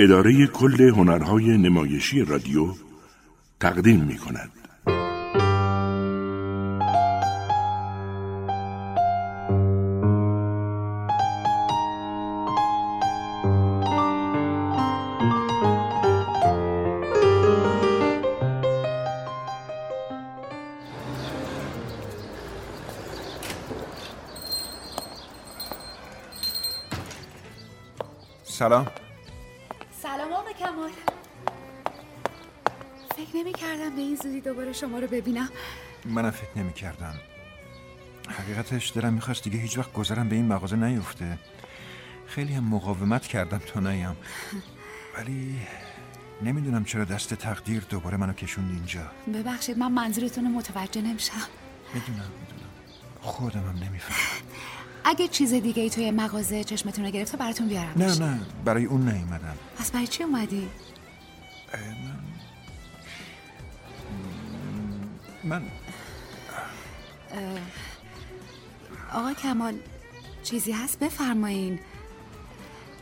اداره کل هنرهای نمایشی رادیو تقدیم می کند. سلام فکر نمی کردم به این زودی دوباره شما رو ببینم. منم فکر نمی کردم. حقیقتش دلم می‌خواست دیگه هیچ وقت گذرم به این مغازه نیفته. خیلی هم مقاومت کردم تا نیم. ولی نمی‌دونم چرا دست تقدیر دوباره منو کشوند اینجا. ببخشید من منظورتون رو متوجه نمیشم. می‌دونم می‌دونم. خودم هم نمی‌فهمم. اگه چیز دیگه ای توی مغازه چشمتون رو گرفته براتون بیارم نه نه برای اون نیومدم. پس برای چی اومدی؟ من آقا کمال چیزی هست؟ بفرمایین.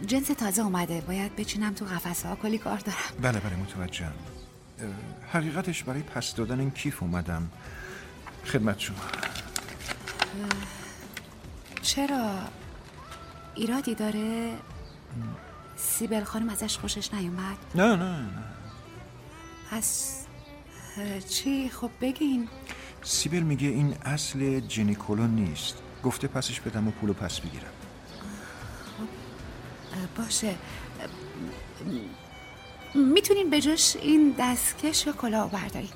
جنس تازه اومده. باید بچینم تو قفسه ها. کلی کار دارم. بله بله متوجهم. حقیقتش برای پس دادن این کیف اومدم. خدمت شما. چرا؟ ایرادی داره؟ سیبل خانم ازش خوشش نیومد؟ نه نه نه. پس چی؟ خب بگین. سیبل میگه این اصل جنیکولو نیست. گفته پسش بدم و پولو پس بگیرم. اه، باشه. می‌تونین به جاش این دستکش و کلاه بردارین.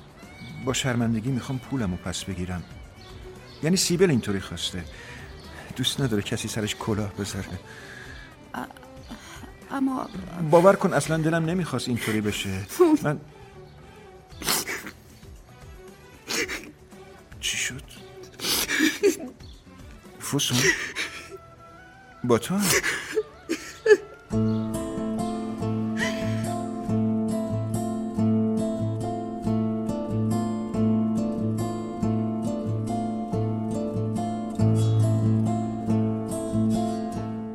با شرمندگی می‌خوام پولمو پس بگیرم. یعنی سیبل اینطوری خواسته. دوست نداره کسی سرش کلاه بذاره. اما باور کن اصلا دلم نمی‌خواست اینطوری بشه. من چی شد؟ فسون با تو؟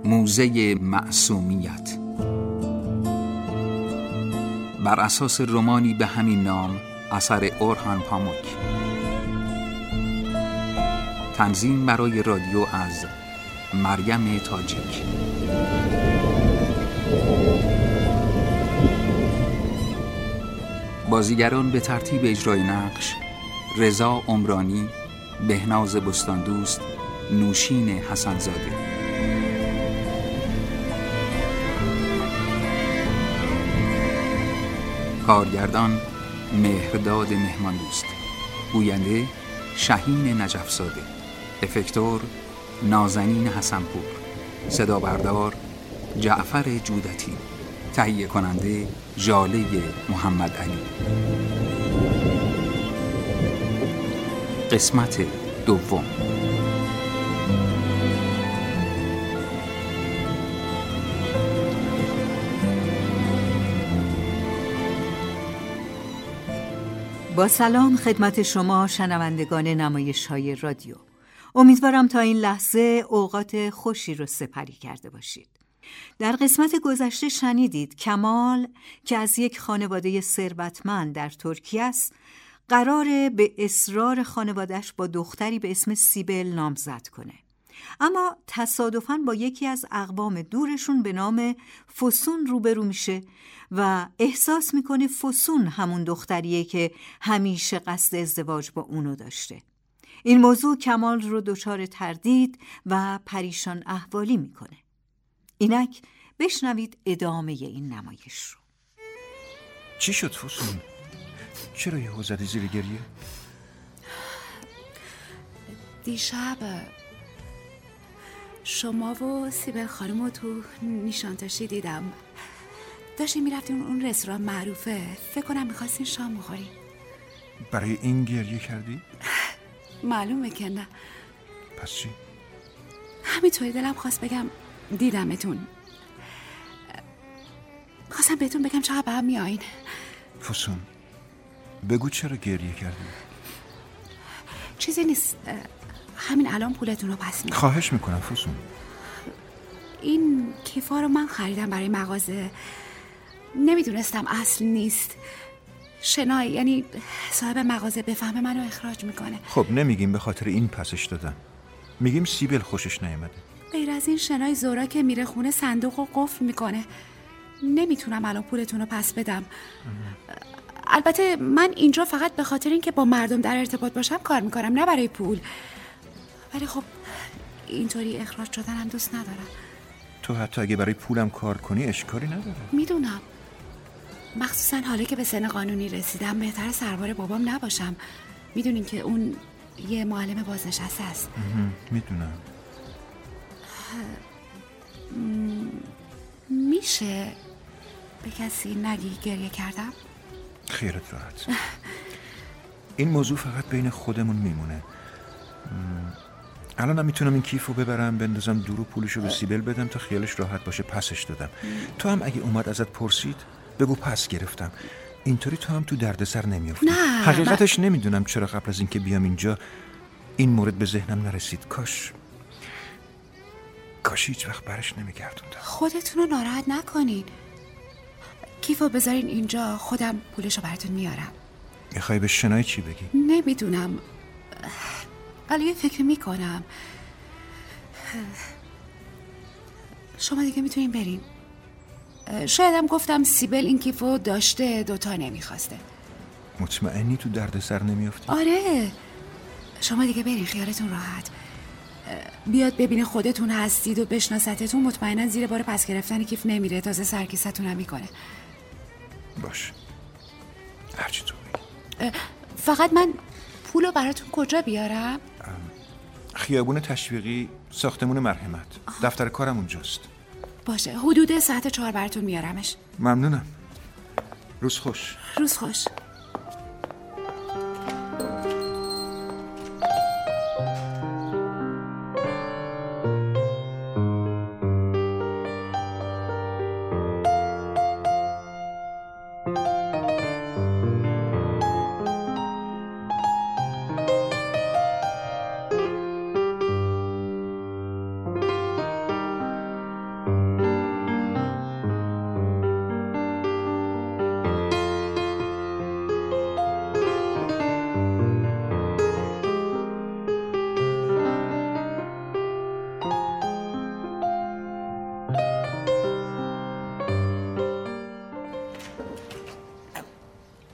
موزه معصومیت بر اساس رمانی به همین نام اثر اورهان پاموک تنظیم برای رادیو از مریم تاجیک بازیگران به ترتیب اجرای نقش رضا عمرانی بهناز بستاندوست نوشین حسنزاده. کارگردان مهرداد مهمان دوست گوینده شهین نجفزاده. افکتور نازنین حسنپور. صدا بردار جعفر جودتی. تهیه کننده ژاله محمد علی. قسمت دوم. با سلام خدمت شما شنوندگان نمایش های رادیو. امیدوارم تا این لحظه اوقات خوشی رو سپری کرده باشید. در قسمت گذشته شنیدید کمال که از یک خانواده ثروتمند در ترکیه است قرار به اصرار خانوادش با دختری به اسم سیبل نامزد کنه. اما تصادفاً با یکی از اقوام دورشون به نام فسون روبرو میشه و احساس می‌کنه فسون همون دختریه که همیشه قصد ازدواج با اونو داشته. این موضوع کمال رو دچار تردید و پریشان احوالی می‌کنه اینک بشنوید ادامه این نمایش رو چی شد فسون؟ چرا یه زدی زیر گریه؟ دیشب شما و سیبل خانم رو تو نیشانتاشی دیدم داشتیم می‌رفتیم اون رستوران معروفه فکر کنم می‌خواستین شام بخوریم برای این گریه کردی؟ معلومه که نه پس چی؟ همینطوری دلم خواست بگم دیدمتون. خواستم بهتون بگم چقدر به هم میایین. فسون بگو چرا گریه کردی؟ چیزی نیست. همین الان پولتون رو پس میدم. خواهش می‌کنم فسون. این کیفا رو من خریدم برای مغازه. نمی‌دونستم اصل نیست. شنای یعنی صاحب مغازه بفهمه منو اخراج می‌کنه. خب نمیگیم به خاطر این پسش دادم میگیم سیبل خوشش نیومده غیر از این شنای زورا که میره خونه صندوق و قفل می‌کنه. نمی‌تونم الان پولتون رو پس بدم. البته من اینجا فقط به خاطر اینکه با مردم در ارتباط باشم کار می‌کنم نه برای پول. ولی خب اینطوری اخراج شدنم دوست ندارم. تو حتی اگه برای پولم کار کنی اشکالی نداره. می‌دونم. مخصوصا حالا که به سن قانونی رسیدم بهتر سربار بابام نباشم. می‌دونین که اون یه معلم بازنشسته است. می‌دونم. میشه به کسی نگی گریه کردم؟ خیرت راحت. این موضوع فقط بین خودمون میمونه. الان می‌تونم این کیف رو ببرم بندازم دور و پولش رو به سیبل بدم تا خیالش راحت باشه پسش دادم. تو هم اگه اومد ازت پرسید بگو پس گرفتم. اینطوری تو هم تو دردسر نمیافتی. نه، حقیقتش نمی‌دونم چرا قبل از اینکه بیام اینجا این مورد به ذهنم نرسید. کاش کاش هیچ وقت برش نمیگردوندم. خودتون رو ناراحت نکنین. کیف رو بذارین اینجا خودم پولش رو براتون میارم. می‌خوای به شنای چی بگی؟ نمی‌دونم. ولی یه فکر می‌کنم. شما دیگه می‌تونین برین. شایدم گفتم سیبل این کیفو داشته دوتا نمی‌خواسته. مطمئنی تو دردسر نمیافتی؟ آره. شما دیگه برین خیالتون راحت. بیاد ببینه خودتون هستید و بشناستتون مطمئنا زیر بار پس گرفتن کیف نمیره. تازه سرکیستون هم می‌کنه. باش. هرچی تو بگی. فقط من پولو براتون کجا بیارم؟ خیابون تشویقی ساختمون مرحمت. دفتر کارم اونجاست. باشه حدود ساعت چهار براتون میارمش. ممنونم. روز خوش. روز خوش.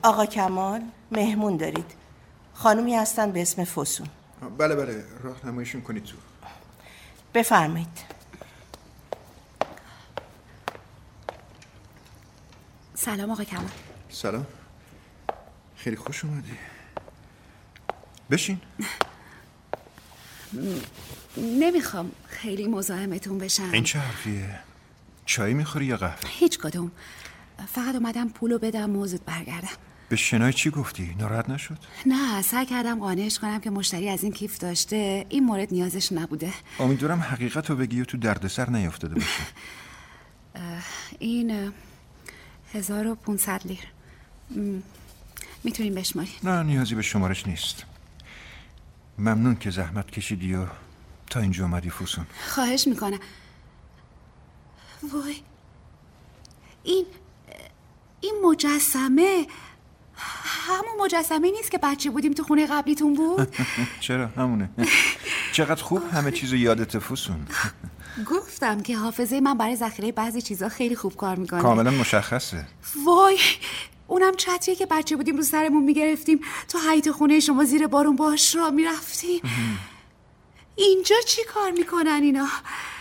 آقا کمال مهمون دارید. خانومی هستن به اسم فسون بله بله. راه نمایشون کنید تو. بفرمایید. سلام آقا کمال. سلام. خیلی خوش اومدی. بشین. نمی‌خوام خیلی مزاحمتون بشم. این چه حرفیه؟ چای می‌خوری یا قهوه؟ هیچ کدوم. فقط اومدم پولو بدم و زود برگردم. به شنای چی گفتی؟ ناراحت نشد؟ نه سعی کردم قانعش کنم که مشتری از این کیف داشته این مورد نیازش نبوده. امیدوارم حقیقت رو بگی و تو دردسر نیافتاده باشه این اه، 1500 لیر. می‌تونیم بشماری نه نیازی به شمارش نیست. ممنون که زحمت کشیدی و تا اینجا اومدی فوسون. خواهش می‌کنم. وای این این مجسمه همون مجسمه نیست که بچه بودیم تو خونه قبلیتون بود؟ چرا؟ همونه. چقدر خوب همه چیزو یادت فوسون گفتم که حافظه من برای ذخیره بعضی چیزا خیلی خوب کار می‌کنه. کاملا مشخصه. وای اونم چتریه که بچه بودیم رو سرمون می‌گرفتیم. تو حیط خونه شما زیر بارون باش را می‌رفتیم. اینجا چی کار می‌کنن اینا؟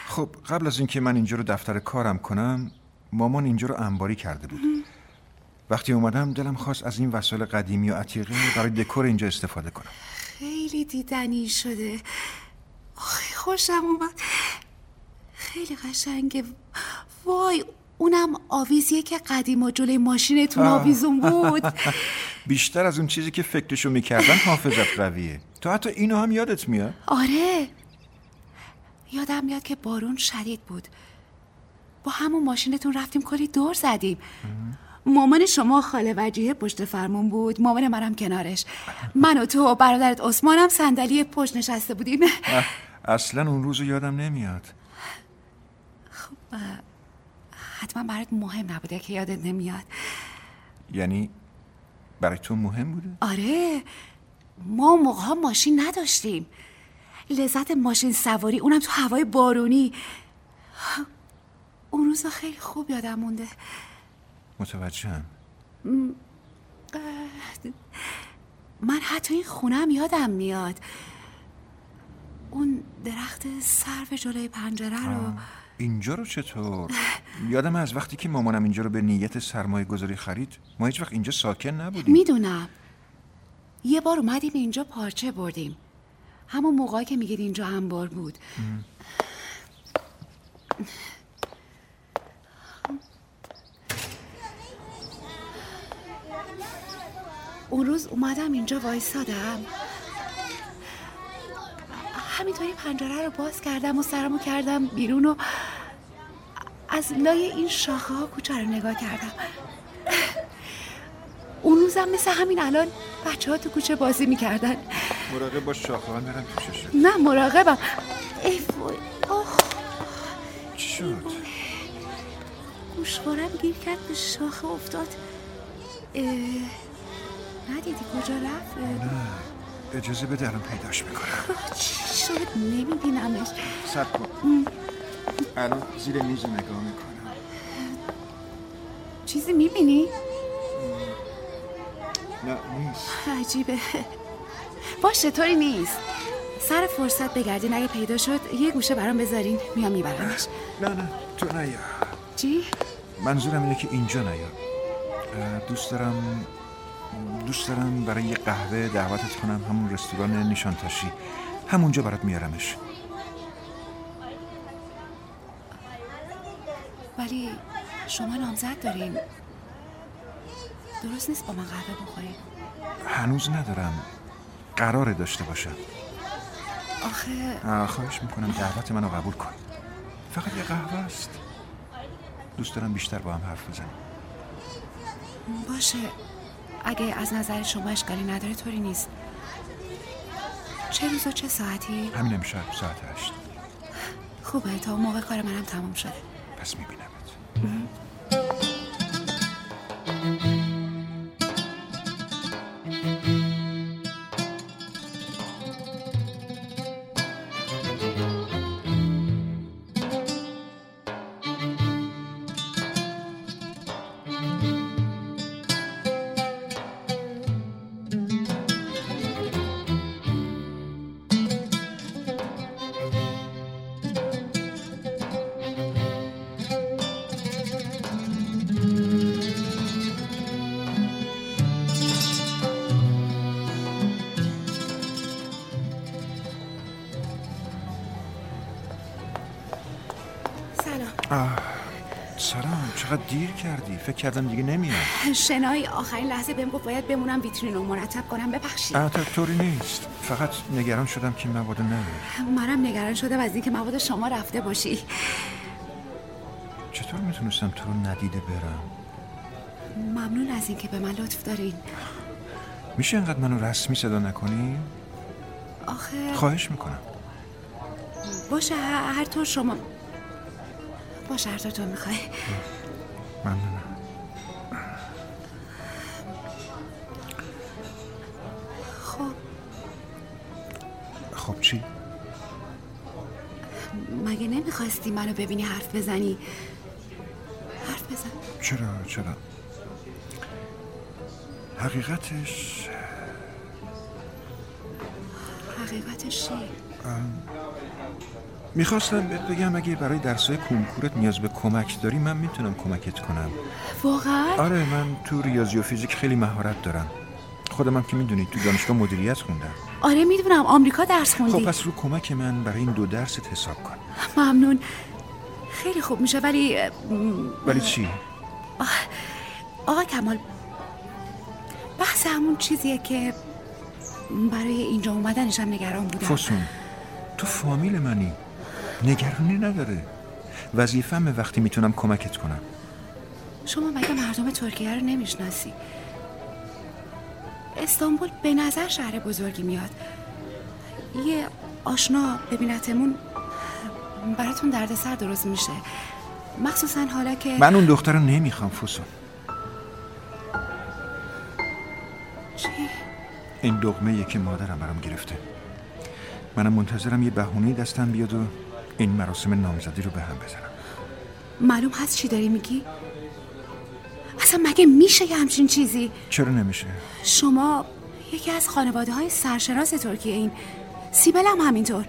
خب قبل از اینکه من اینجا رو دفتر کارم کنم مامان اینجا رو انباری کرده بود. وقتی اومدم دلم خواست از این وسایل قدیمی و عتیقه برای دکور اینجا استفاده کنم. خیلی دیدنی شده. آخی خوشم اومد. خیلی قشنگه. وای اونم آویزیه که قدیم و جلوی ماشینتون آویزون بود. بیشتر از اون چیزی که فکرشو می‌کردن حافظت قویه تو حتی اینو هم یادت میاد؟ آره. یادم میاد که بارون شدید بود. با همون ماشینتون رفتیم کلی دور زدیم. مامان شما خاله وجیه پشت فرمون بود. مامان منم کنارش. من و تو و برادرت عثمانم صندلی پشت نشسته بودیم. اصلا اون روزو یادم نمیاد. حتما برات مهم نبوده که یادت نمیاد. یعنی برای تو مهم بوده؟ آره. ما موقع ها ماشین نداشتیم. لذت ماشین سواری اونم تو هوای بارونی. اون روزا خیلی خوب یادم مونده. متوجهم. من حتی این خونم یادم میاد. اون درخت سرو جلوی پنجره رو. اینجا رو چطور؟ یادم از وقتی که مامانم اینجا رو به نیت سرمایه گذاری خرید ما هیچ وقت اینجا ساکن نبودیم. می‌دونم. یه بار اومدیم اینجا پارچه بردیم. همون موقعی که میگید اینجا انبار بود. اون روز اومدم اینجا وایسادم. همینطوری پنجره رو باز کردم و سرمو کردم بیرون و از لای این شاخه ها کوچه رو نگاه کردم. اون روزم مثل همین الان بچه ها تو کوچه بازی می‌کردن. مراقب باش شاخه ها میرن توشش نه مراقبم. ای وای آخ. چی شد؟ گوشوارم گیر کرد به شاخه افتاد. اه، ندیدی کجا رفت نه اجازه بده الان پیداش می‌کنم. چی شد؟ نمیبینمش. سب کن. الان زیر میز نگاه می‌کنم. چیزی می‌بینی؟ نه نیست. عجیبه. باشه طوری نیست؟ سر فرصت بگردین. اگه پیدا شد یه گوشه برام بذارین. میام میبرمش. نه نه تو نیا. چی؟ منظورم اینه که اینجا نیا. دوست دارم دوست دارم برای یه قهوه دعوتت کنم همون رستوران نیشانتاشی. همونجا برات میارمش. ولی شما نامزد دارین. درست نیست با من قهوه بخورین. هنوز ندارم. قراره داشته باشم. آخه خواهش می‌کنم دعوت منو قبول کن. فقط یه قهوه است. دوست دارم بیشتر با هم حرف بزنیم. باشه. اگه از نظر شما اشکالی نداره طوری نیست. چه روز و چه ساعتی؟ همین امشب ساعت هشت. خوبه تا موقع کار منم تمام شده. پس میبینمت. چقدر دیر کردی؟ فکر کردم دیگه نمیاد شنای آخرین لحظه بهم گفت باید بمونم ویترین رو مرتب کنم. ببخشید. البته طوری نیست. فقط نگران شدم که مواد نیاد منم نگران شدم از اینکه مواد شما رفته باشی. چطور می‌تونستم تو رو ندیده برم؟ ممنون از اینکه به من لطف دارین. میشه انقدر منو رسمی صدا نکنی؟ آخه خواهش می‌کنم. باشه هر هر طور شما باشه هر طور تو می‌خوای. ممنونم. خب. خب چی؟ مگه نمی‌خواستی منو ببینی حرف بزنی؟ حرف بزن. چرا چرا؟ حقیقتش حقیقتش چی می‌خواستم بهت بگم اگه برای درسای کنکورت نیاز به کمک داری من می‌تونم کمکت کنم. واقعا؟ آره من تو ریاضی و فیزیک خیلی مهارت دارم. خودم هم که می‌دونی تو دانشگاه مدیریت خوندم. آره می‌دونم. آمریکا درس خب خوندی پس رو کمک من برای این دو درست حساب کن. ممنون. خیلی خوب میشه ولی ولی چی؟ آقا کمال بحث همون چیزیه که برای اینجا اومدنشم نگران بودم. فسون تو فامیل منی. نگرانی نداره. وظیفمه وقتی می‌تونم کمکت کنم. شما مگه مردم ترکیه رو نمی‌شناسی؟ استانبول به نظر شهر بزرگی میاد. یه آشنا ببینتمون براتون دردسر درست میشه. مخصوصا حالا که من اون دختر رو نمی‌خوام فوسون. چی؟ این دقمه که مادرم برام گرفته. منم منتظرم یه بهونه دستم بیاد و این مراسم نامزدی رو به هم بزنم معلوم هست چی داری میگی؟ اصلا مگه میشه یه همچین چیزی؟ چرا نمیشه؟ شما یکی از خانواده های سرشناس ترکیه این سیبل هم همینطور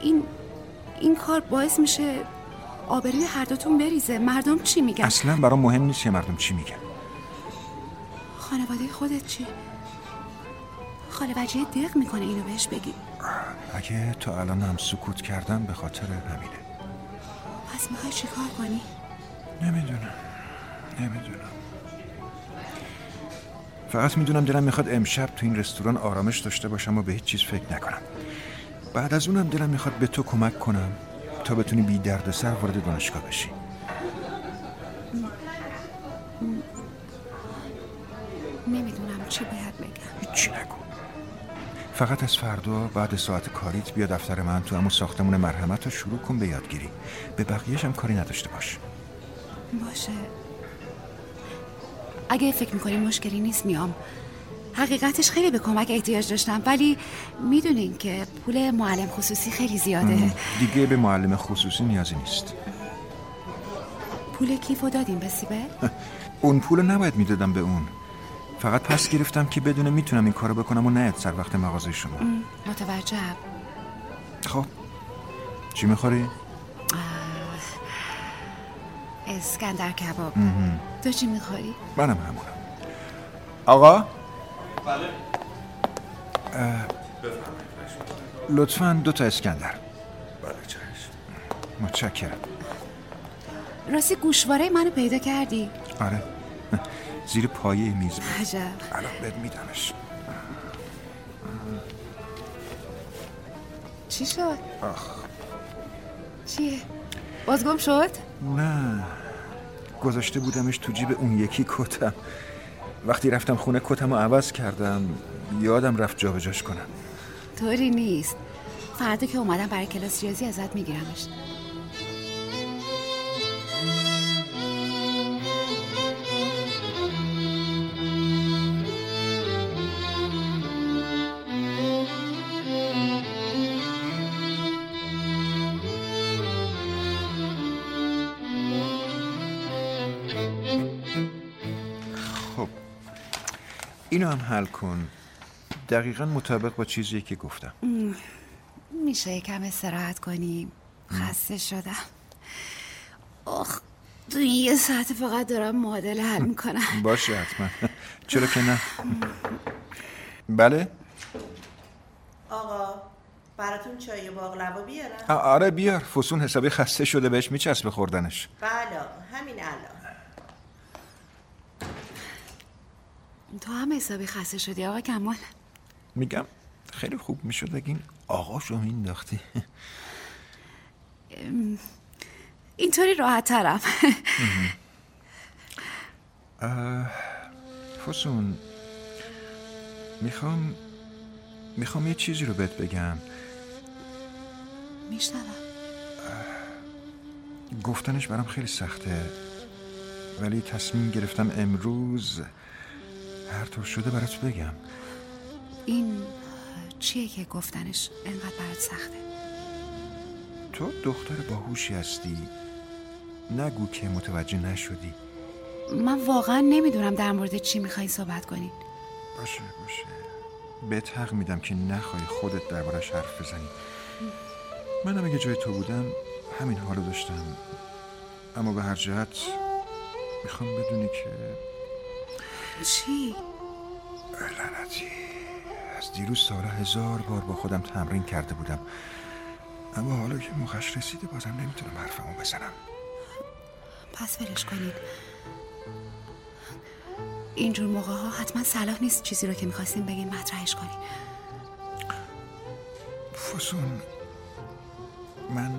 این این کار باعث میشه آبروی هر دوتون بریزه مردم چی میگن؟ اصلا برام مهم نیست که مردم چی میگن خانواده خودت چی؟ خاله وجیه دق می‌کنه اینو بهش بگی اگه تا الان هم سکوت کردم به خاطر همینه. پس می‌خوای چیکار کنی؟ نمی‌دونم. نمی‌دونم. فقط می‌دونم دلم می‌خواد امشب تو این رستوران آرامش داشته باشم و به هیچ چیز فکر نکنم. بعد از اونم دلم می‌خواد به تو کمک کنم تا بتونی بی درد سر وارد دانشگاه بشی. نمی‌دونم چی باید بگم. هیچی نگو. فقط از فردا بعد ساعت کاریت بیا دفتر من تو همون ساختمون مرحمت رو شروع کن به یادگیری. به بقیهش هم کاری نداشته باش. باشه. اگه فکر می‌کنی مشکلی نیست میام. حقیقتش خیلی به کمک احتیاج داشتم ولی می‌دونین که پول معلم خصوصی خیلی زیاده. دیگه به معلم خصوصی نیازی نیست. پول کیفو دادیم به سیبه؟ اون پول نباید می‌دادم به اون. فقط پس گرفتم که بدونه می‌تونم این کارو بکنم و نیاد سر وقت مغازه شما. متوجهم خب. چی می‌خوری؟ اسکندر کباب. تو چی می‌خوری؟ منم همونم. آقا؟ بله. لطفا دو تا اسکندر. بله چشم. متشکرم. راستی گوشواره منو پیدا کردی؟ آره. زیر پایه میز بود. عجب. الان بهت میدمش. چی شد؟ آخ. چیه؟ بازگم شد؟ نه. گذاشته بودمش تو جیب اون یکی کتم. وقتی رفتم خونه کتم رو عوض کردم یادم رفت جابجاش کنم. طوری نیست. فردا که اومدم برای کلاس ریاضی ازت میگیرمش. اینو هم حل کن. دقیقا مطابق با چیزی که گفتم. میشه یکم استراحت کنیم. خسته شدم. آخ تو این یه ساعت فقط دارم معادله حل می‌کنم. باشه حتما. چرا که نه؟ بله؟ آقا براتون چای باقلوا بیارم. آره بیار. فسون حسابی خسته شده بهش میچسبه خوردنش. بله آقا همین الان تو هم حسابی خسته شدی آقا کمال؟ میگم خیلی خوب می‌شد اگه این آقاشو مینداختی اینطوری راحت ترم. فسون می‌خوام می‌خوام یه چیزی رو بهت بگم. میشنوم. گفتنش برام خیلی سخته ولی تصمیم گرفتم امروز هر طور شده برات بگم. این چیه که گفتنش انقدر برات سخته؟ تو دختر باهوشی هستی. نگو که متوجه نشدی. من واقعا نمی‌دونم در مورد چی میخوایی صحبت کنین باشه باشه. بهت حق میدم که نخوای خودت دربارش حرف بزنی. منم اگه جای تو بودم همین حالو داشتم. اما به هر جهت می‌خوام بدونی که چی؟ لعنتی. از دیروز سالا هزار بار با خودم تمرین کرده بودم. اما حالا که موقعش رسیده بازم نمی‌تونم حرفمو بزنم. پس ولش کنید. اینجور موقع ها حتما صلاح نیست چیزی رو که می‌خواستیم بگین مطرحش کنین فسون من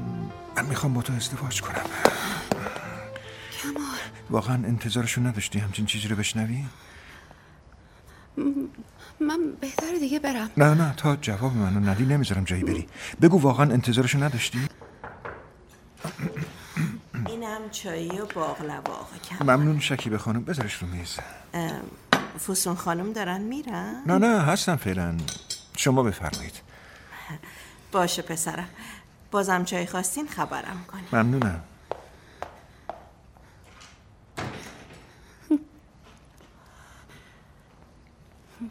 من می‌خوام با تو ازدواج کنم. واقعا انتظارشو نداشتی همچین چیزی رو بشنوی؟ من بهتره دیگه برم. نه نه تا جواب منو ندی نمی‌ذارم جایی بری. بگو واقعا انتظارشو نداشتی؟ چایی و باقلوا آقا کم. ممنون شکیب خانم بذارش رو میز. فسون خانم دارن میرن؟ نه نه هستم فعلا. شما بفرمایید. باشه پسرم. بازم چای خواستین خبرم کنی ممنونم.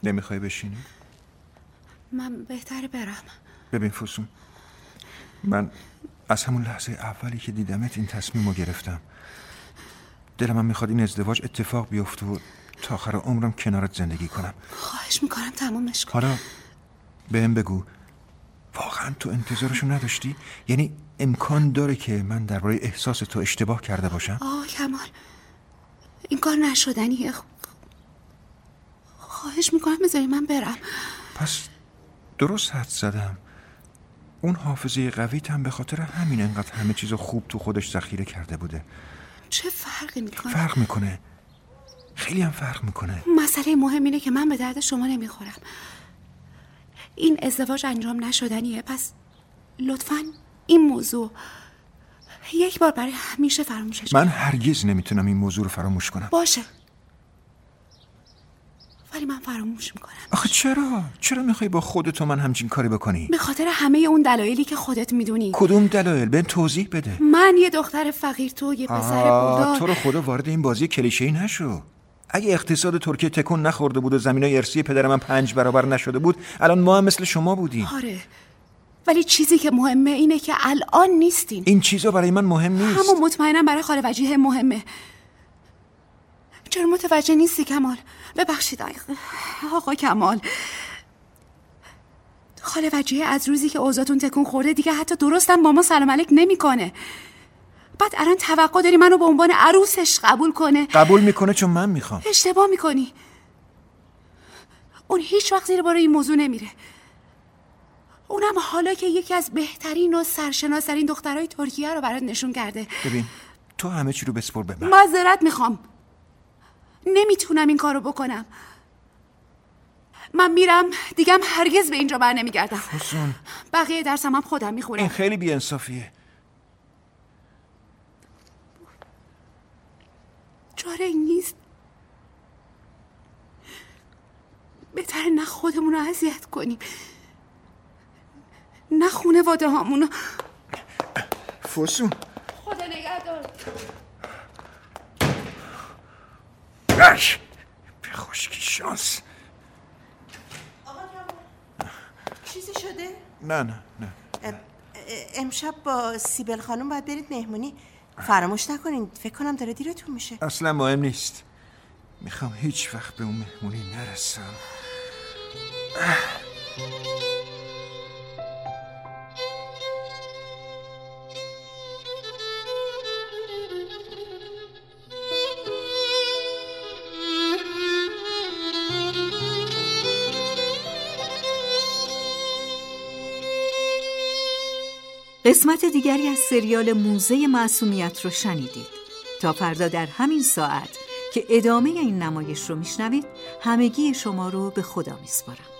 نمی‌خوای بشینی؟ من بهتره برم ببین فسون من از همون لحظه اولی که دیدمت این تصمیم رو گرفتم دلم من می‌خواد این ازدواج اتفاق بیفته و تا آخر عمرم کنارت زندگی کنم خواهش می‌کنم تمامش کن حالا بهم بگو واقعا تو انتظارشو نداشتی؟ یعنی امکان داره که من درباره احساس تو اشتباه کرده باشم؟ آه کمال این کار نشدنیه خواهش می‌کنم بذاری من برم. پس درست حد زدم. اون حافظه قویت هم به خاطر همین انقدر همه چیز خوب تو خودش ذخیره کرده بوده. چه فرقی می‌کنه؟ فرق می‌کنه. خیلی هم فرق می‌کنه. مسئله مهم اینه که من به درد شما نمی‌خورم. این ازدواج انجام نشدنیه. پس لطفا این موضوع یک بار برای همیشه فراموشش من هرگز نمی‌تونم این موضوع رو فراموش کنم. باشه. ولی من فراموش می‌کنم. آخه چرا؟ چرا می‌خوای با خودت و من همچین کاری بکنی؟ به خاطر همه اون دلایلی که خودت می‌دونی. کدوم دلایل؟ به توضیح بده. من یه دختر فقیر تو یه پسر پولدار تو رو خدا وارد این بازی کلیشه نشو. اگه اقتصاد ترکیه تکون نخورده بود و زمینای ارسی پدر من پنج برابر نشده بود الان ما هم مثل شما بودیم. آره. ولی چیزی که مهمه اینه که الان نیستین این چیزا برای من مهم نیست. همون مطمئنم برای خاله وجیه مهمه. چرا متوجه نیستی کمال؟ ببخشید آقا. کمال. خاله وجیه از روزی که اوضاعتون تکون خورده دیگه حتی درستم با ما سلام علیک نمی‌کنه. بعد الان توقع داری منو به عنوان عروسش قبول کنه؟ قبول می‌کنه چون من می‌خوام. اشتباه می‌کنی. اون هیچ وقت زیر بار این موضوع نمیره. اونم حالا که یکی از بهترین و سرشناسترین دخترای ترکیه رو برات نشون کرده. ببین تو همه چی رو بسپر به من. معذرت می‌خوام. نمی‌تونم این کارو بکنم. من میرم دیگم هرگز به اینجا بر نمیگردم. حسون بقیه درسم هم خودم می‌خونم این خیلی بیانصافیه. چاره این نیست. بهتر نه خودمون رو اذیت کنیم. نه خونه واده هامونو فسون خدا نگهدار بش به شانس. چیزی شده؟ نه نه نه. امشب با سیبل خانم باید برید مهمونی. فراموش نکنین فکر کنم داره دیرتون میشه. اصلا مهم نیست. می‌خوام هیچ وقت به اون مهمونی نرسم. قسمت دیگری از سریال موزه معصومیت رو شنیدید. تا فردا در همین ساعت که ادامه این نمایش رو میشنوید همگی شما رو به خدا میسپارم.